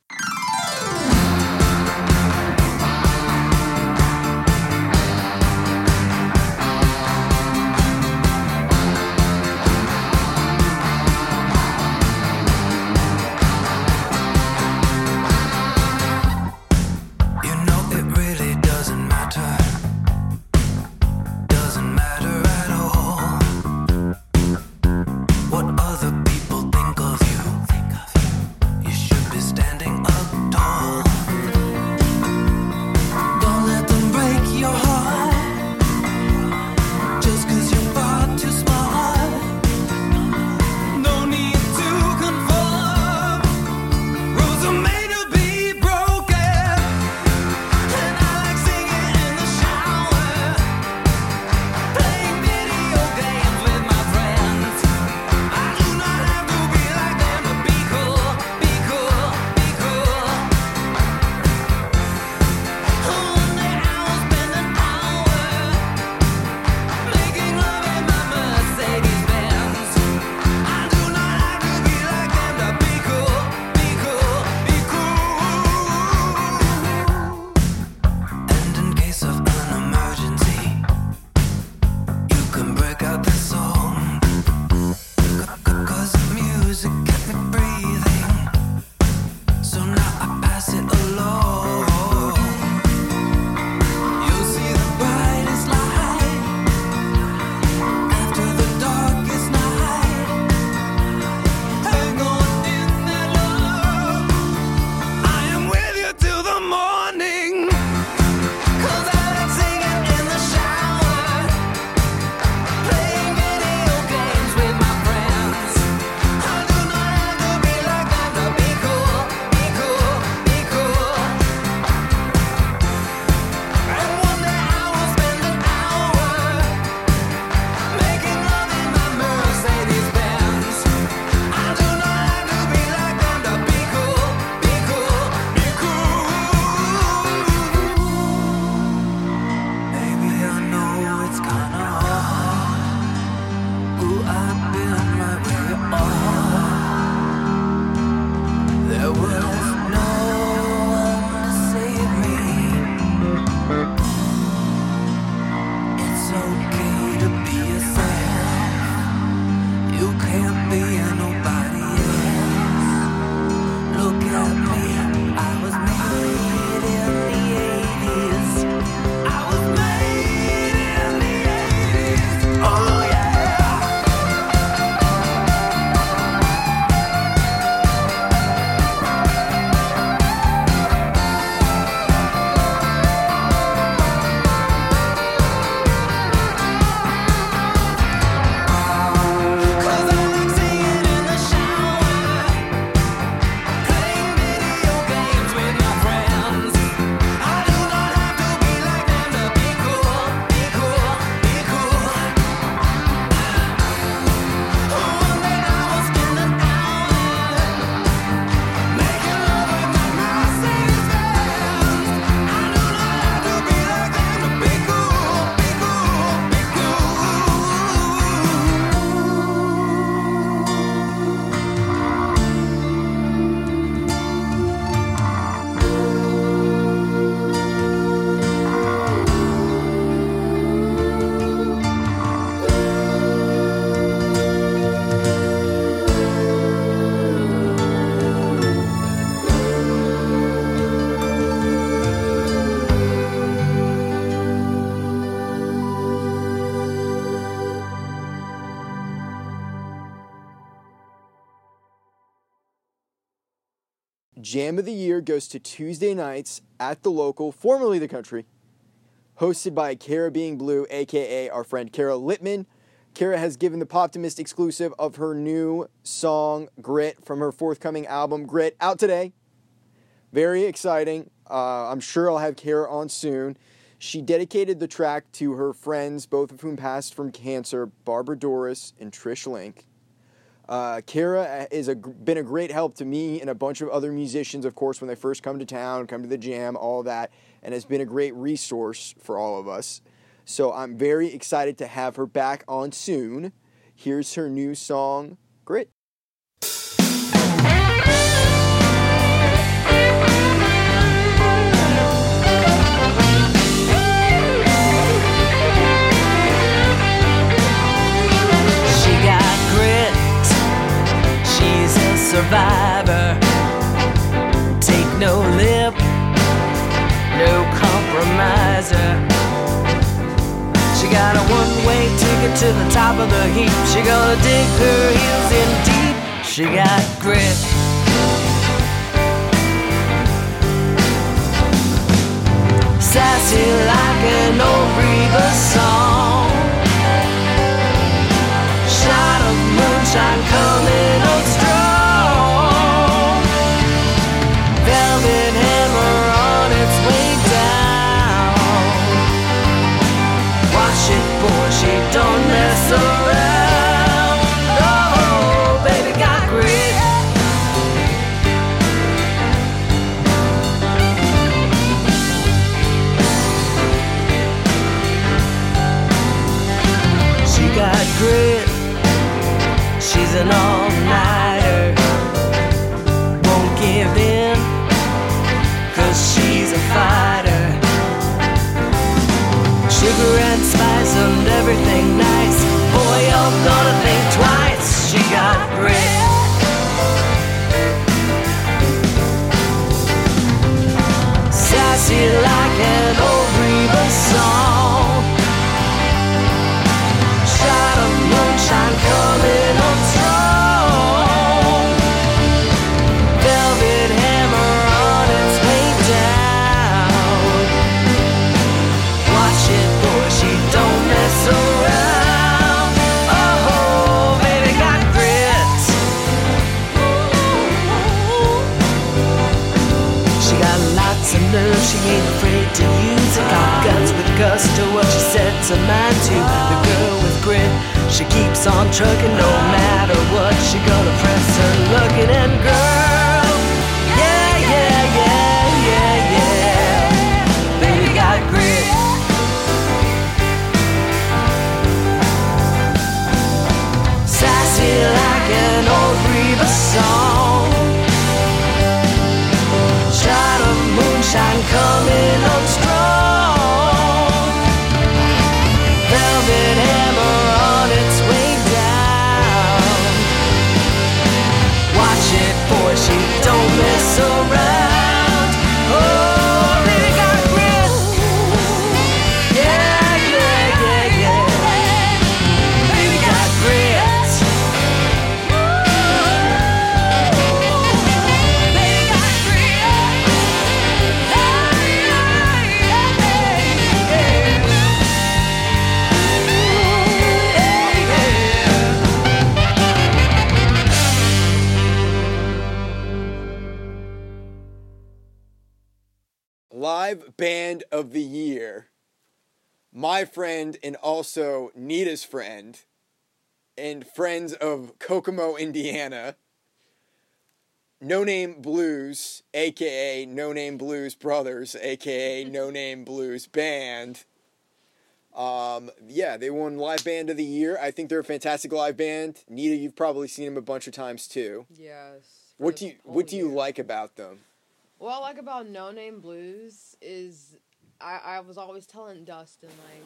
Jam of the Year goes to Tuesday nights at the local, formerly the country, hosted by Being Blue, aka our friend Kara Littman. Kara has given the Poptimist exclusive of her new song Grit from her forthcoming album Grit out today. Very exciting. Uh, I'm sure I'll have Kara on soon. She dedicated the track to her friends, both of whom passed from cancer, Barbara Doris and Trish Link. Uh, Kara has a, been a great help to me and a bunch of other musicians, of course, when they first come to town, come to the jam, all that, and has been a great resource for all of us. So I'm very excited to have her back on soon. Here's her new song, Grit. Survivor. Take no lip, no compromiser. She got a one-way ticket to the top of the heap. She gonna dig her heels in deep. She got grit. Sassy like an old Reba song shot of moonshine coming on strong. Don't mess around. Oh, baby got grit. She got grit. She's an all-nighter. And spice and everything nice. Boy, you're gonna think twice. She got grit. Sassy on trucking no matter what. She gonna press her looking and girl. Yeah, yeah, yeah, yeah, yeah. Baby got grit. Sassy like an old Reba song. Shot of moonshine coming on strong. She don't mess around. My friend and also Nita's friend and friends of Kokomo, Indiana. No Name Blues, aka No Name Blues Brothers, aka No Name Blues Band. Um, yeah, they won Live Band of the Year. I think they're a fantastic live band. Nita, you've probably seen them a bunch of times too. Yes. What do you What do you year. like about them? What I like about No Name Blues is I, I was always telling Dustin like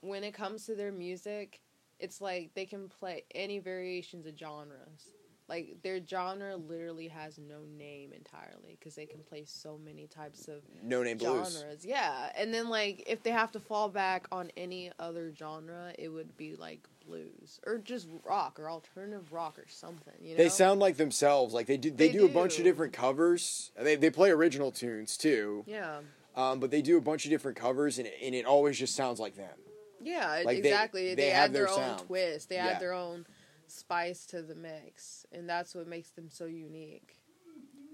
when it comes to their music, it's like they can play any variations of genres. Like their genre literally has no name entirely because they can play so many types of No name blues. genres. Yeah, and then like if they have to fall back on any other genre, it would be like blues or just rock or alternative rock or something. You know, They sound like themselves. Like they do. They, They do, a bunch of different covers. They they play original tunes too. yeah, Um, but they do a bunch of different covers, and and it always just sounds like them. yeah, Like, exactly. they They, have add their, their own twist. They Yeah. add their own spice to the mix, and that's what makes them so unique.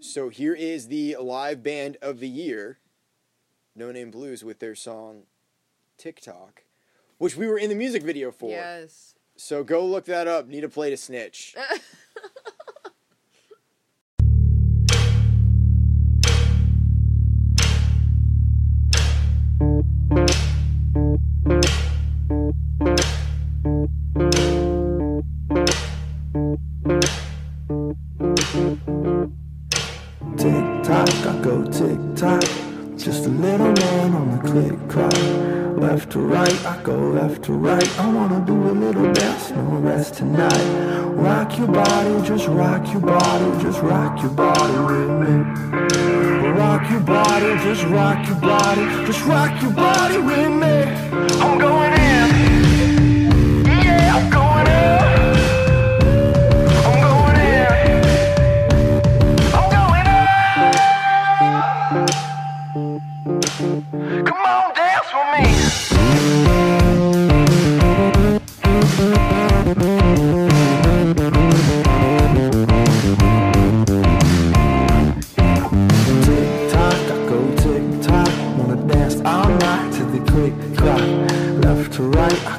So here is the live band of the year, No Name Blues, with their song TikTok, which we were in the music video for. Yes. So go look that up. Need a play to snitch. left to right. I wanna do a little dance, no rest tonight. Rock your body, just rock your body, just rock your body with me. Rock your body, just rock your body, just rock your body with me. I'm going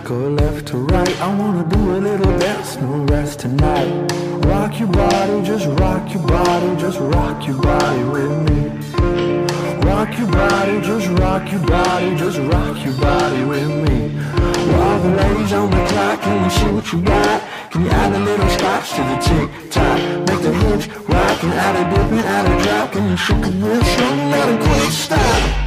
go left to right. I wanna do a little dance, no rest tonight. Rock your body, just rock your body, just rock your body with me. Rock your body, just rock your body, just rock your body with me. While the ladies on the clock, can you see what you got? Can you add a little scotch to the tick tock? Make the hips rock and add a dip and add a drop. Can you shake real slow and let it stop?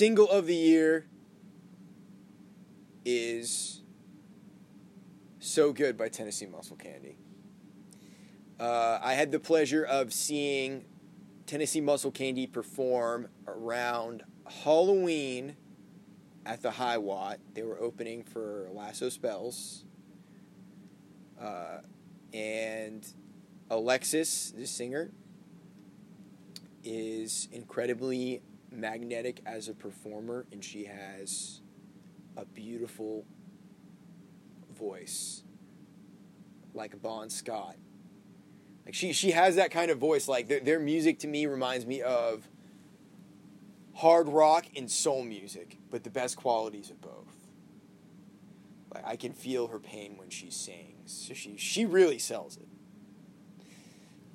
Single of the year is So Good by Tennessee Muscle Candy. Uh, I had the pleasure of seeing Tennessee Muscle Candy perform around Halloween at the High Watt. They were opening for Lasso Spells. Uh, and Alexis, the singer, is incredibly magnetic as a performer, and she has a beautiful voice, like Bon Scott. Like she, she has that kind of voice. Like their, their music to me reminds me of hard rock and soul music, but the best qualities of both. Like I can feel her pain when she sings. So she she really sells it.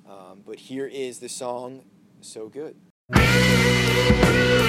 Um, but here is the song, "So Good." breathe.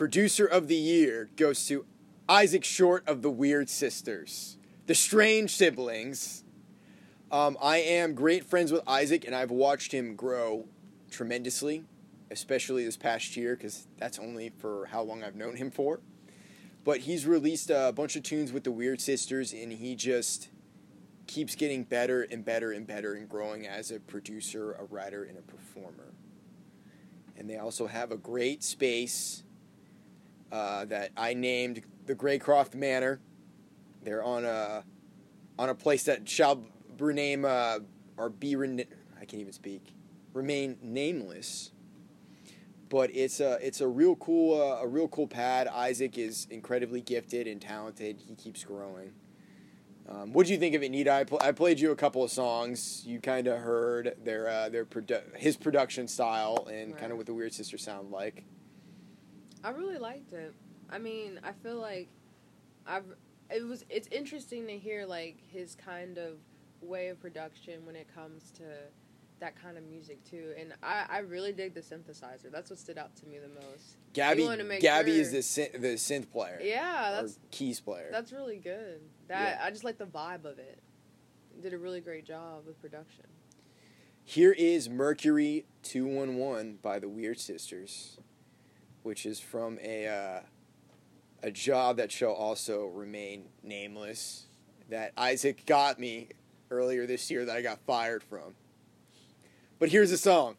Producer of the year goes to Isaac Short of the Weird Sisters, the strange siblings. Um, I am great friends with Isaac, and I've watched him grow tremendously, especially this past year, because that's only for how long I've known him for. But he's released a bunch of tunes with the Weird Sisters, and he just keeps getting better and better and better and growing as a producer, a writer, and a performer. And they also have a great space uh, that I named the Graycroft Manor. They're on a on a place that shall rename uh, or be rena- I can't even speak remain nameless. But it's a it's a real cool uh, a real cool pad. Isaac is incredibly gifted and talented. He keeps growing. Um, what do you think of it, Nita? I, pl- I played you a couple of songs. You kind of heard their uh, their produ- his production style and kind of what the Weird Sister sound like. I really liked it. I mean, I feel like I've it was it's interesting to hear like his kind of way of production when it comes to that kind of music too. And I, I really dig the synthesizer. That's what stood out to me the most. Gabby Gabby is the synth, the synth player. Yeah, or that's keys player. that's really good. That Yeah. I just like the vibe of it. did a really great job with production. Here is Mercury 211 by the Weird Sisters, which is from a uh, a job that shall also remain nameless that Isaac got me earlier this year that I got fired from. But here's the song.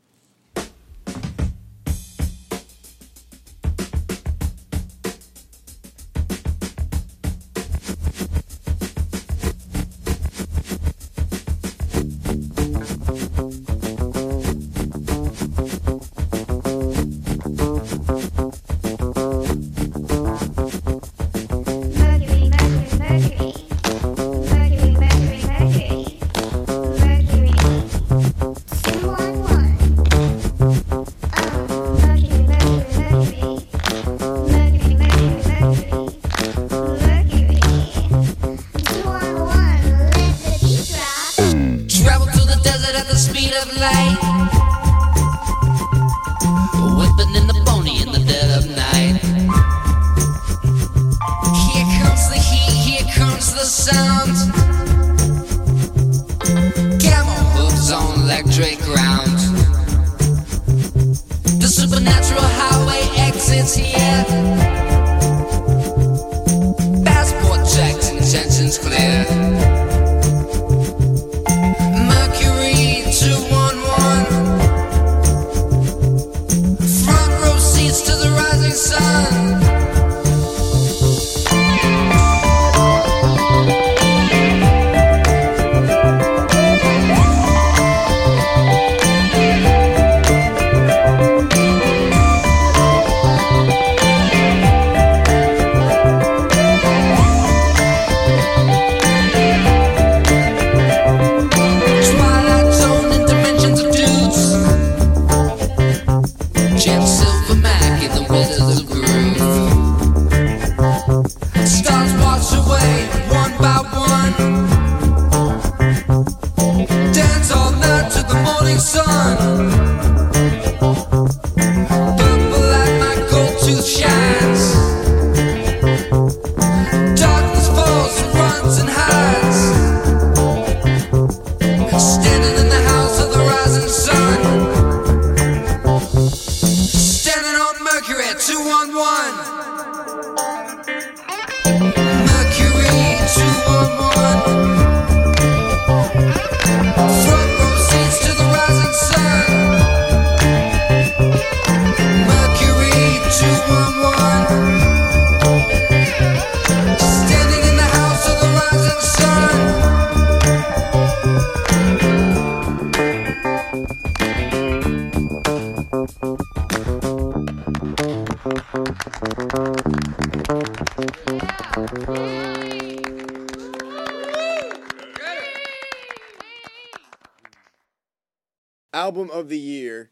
Of the year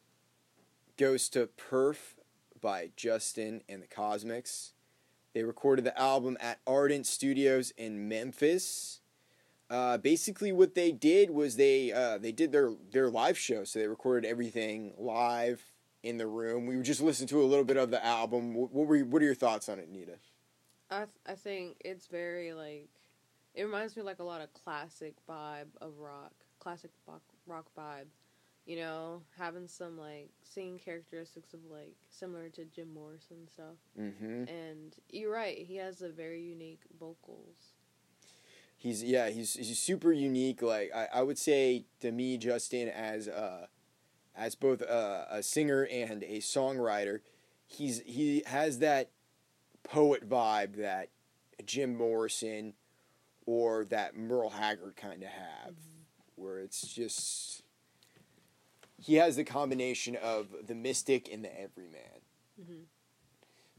goes to Perf by Justin and the Cosmics. They recorded the album at Ardent Studios in Memphis. Uh, basically, what they did was they uh, they did their their live show, so they recorded everything live in the room. We just listened to a little bit of the album. What, were you, what are your thoughts on it, Nita? I th- I think it's very like it reminds me like a lot of classic vibe of rock, classic rock, rock vibe. You know, having some like singing characteristics of like similar to Jim Morrison and stuff. Mm-hmm. And you're right, he has a very unique vocals. He's yeah, he's he's super unique. Like I, I would say to me, Justin as uh as both a, a singer and a songwriter, he's he has that poet vibe that Jim Morrison or that Merle Haggard kind of have, where it's just he has the combination of the mystic and the everyman. Mhm.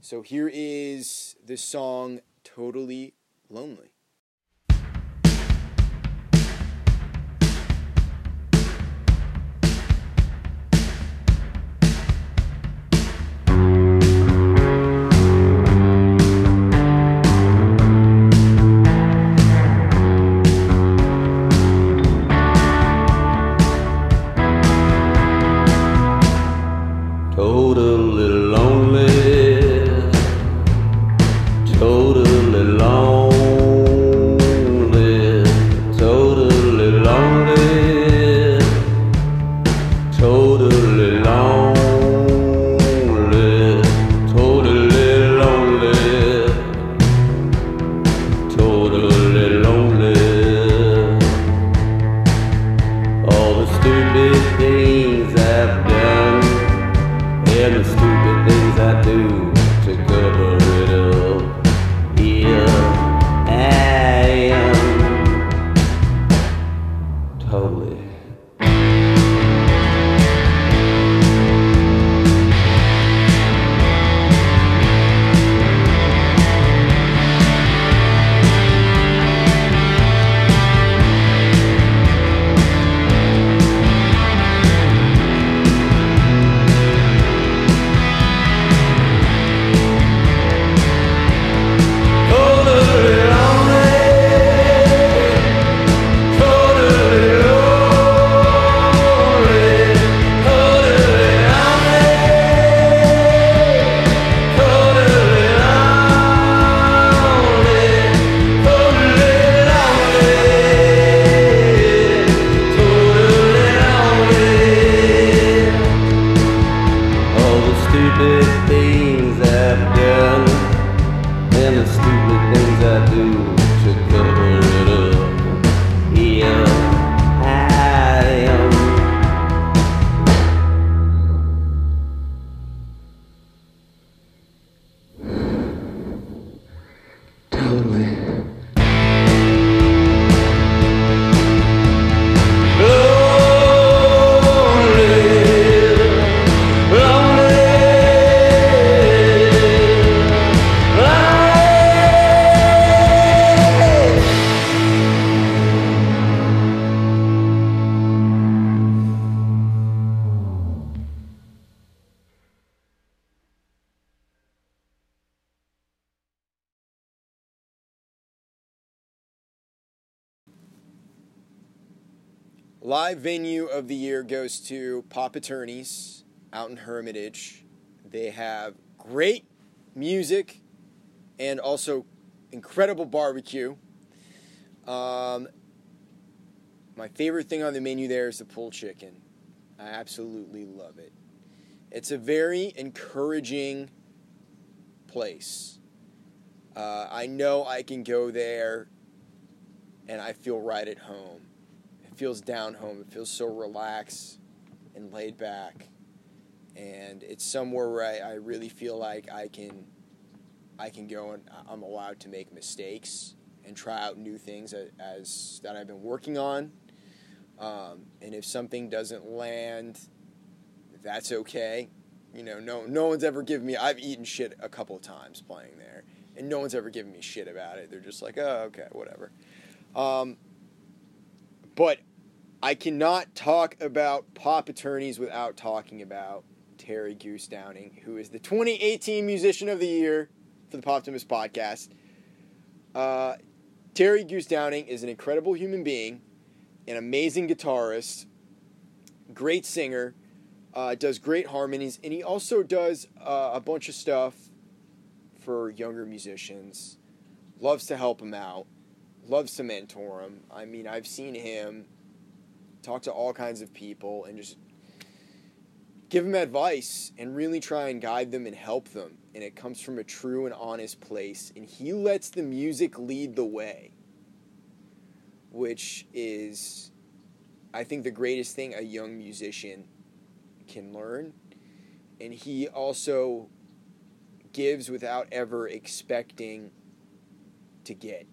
So here is the song "Totally Lonely." Pop Attorneys out in Hermitage. They have great music and also incredible barbecue. Um, my favorite thing on the menu there is the pulled chicken. I absolutely love it. It's a very encouraging place. Uh, I know I can go there and I feel right at home. It feels down home. It feels so relaxed and laid back. And it's somewhere where I, I really feel like I can I can go and I'm allowed to make mistakes and try out new things as, as that I've been working on. Um, and if something doesn't land, that's okay. You know, no no one's ever given me. I've eaten shit a couple times playing there, and no one's ever given me shit about it. They're just like, oh, okay, whatever. Um, but I cannot talk about Pop Attorneys without talking about Terry Goose Downing, who is the 2018 Musician of the Year for the Poptimus podcast. Uh, Terry Goose Downing is an incredible human being, an amazing guitarist, great singer, uh, does great harmonies, and he also does uh, a bunch of stuff for younger musicians. Loves to help them out, loves to mentor them. I mean, I've seen him talk to all kinds of people and just give them advice and really try and guide them and help them. And it comes from a true and honest place. And he lets the music lead the way, which is, I think, the greatest thing a young musician can learn. And he also gives without ever expecting to get.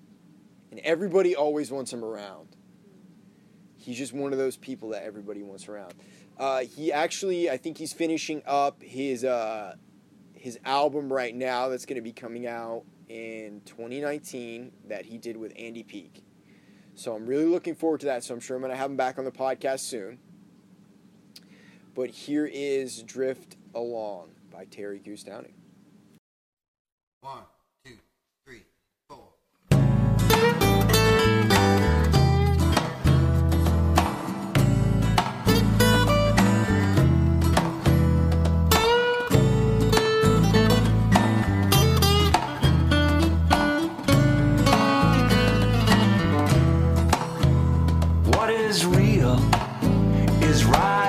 And everybody always wants him around. He's just one of those people that everybody wants around. Uh, he actually, I think he's finishing up his uh, his album right now. That's going to be coming out in 2019. That he did with Andy Peak. So I'm really looking forward to that. So I'm sure I'm going to have him back on the podcast soon. But here is "Drift Along" by Terry Goose Downing. One, right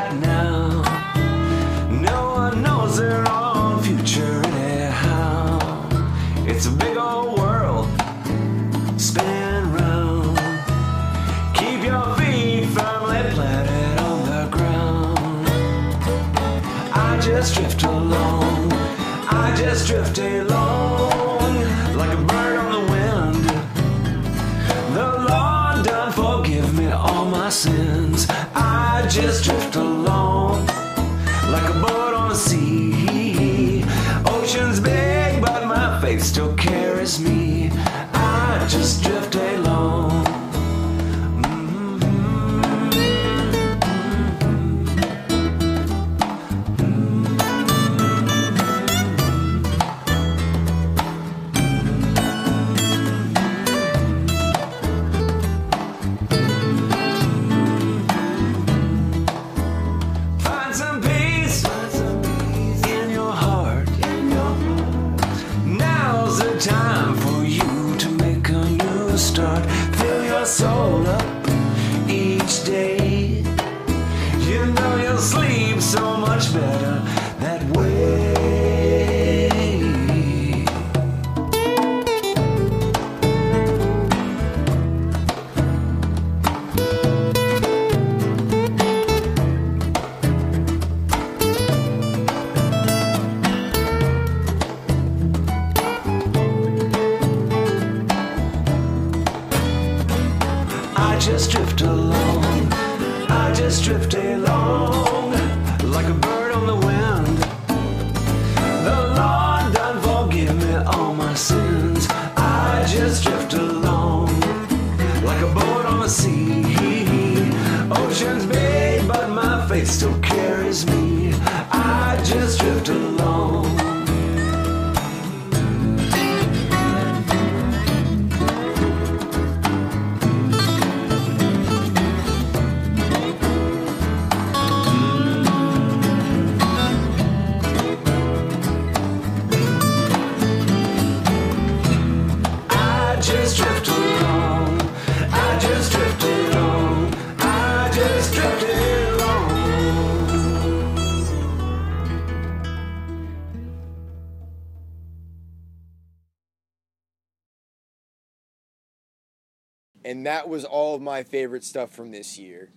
And that was all of my favorite stuff from this year.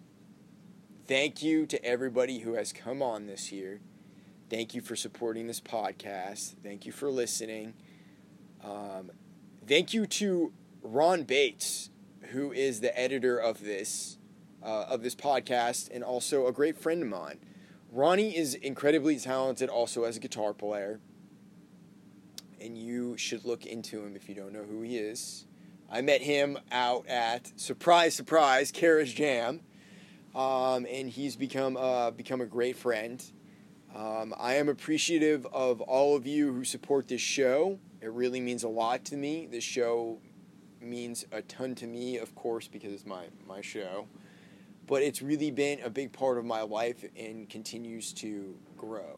Thank you to everybody who has come on this year. Thank you for supporting this podcast. Thank you for listening. Um, thank you to Ron Bates, who is the editor of this uh, of this podcast and also a great friend of mine. Ronnie is incredibly talented, also as a guitar player, and you should look into him if you don't know who he is. I met him out at surprise, surprise, Kara's Jam, um, and he's become uh, become a great friend. Um, I am appreciative of all of you who support this show. It really means a lot to me. This show means a ton to me, of course, because it's my my show. But it's really been a big part of my life and continues to grow.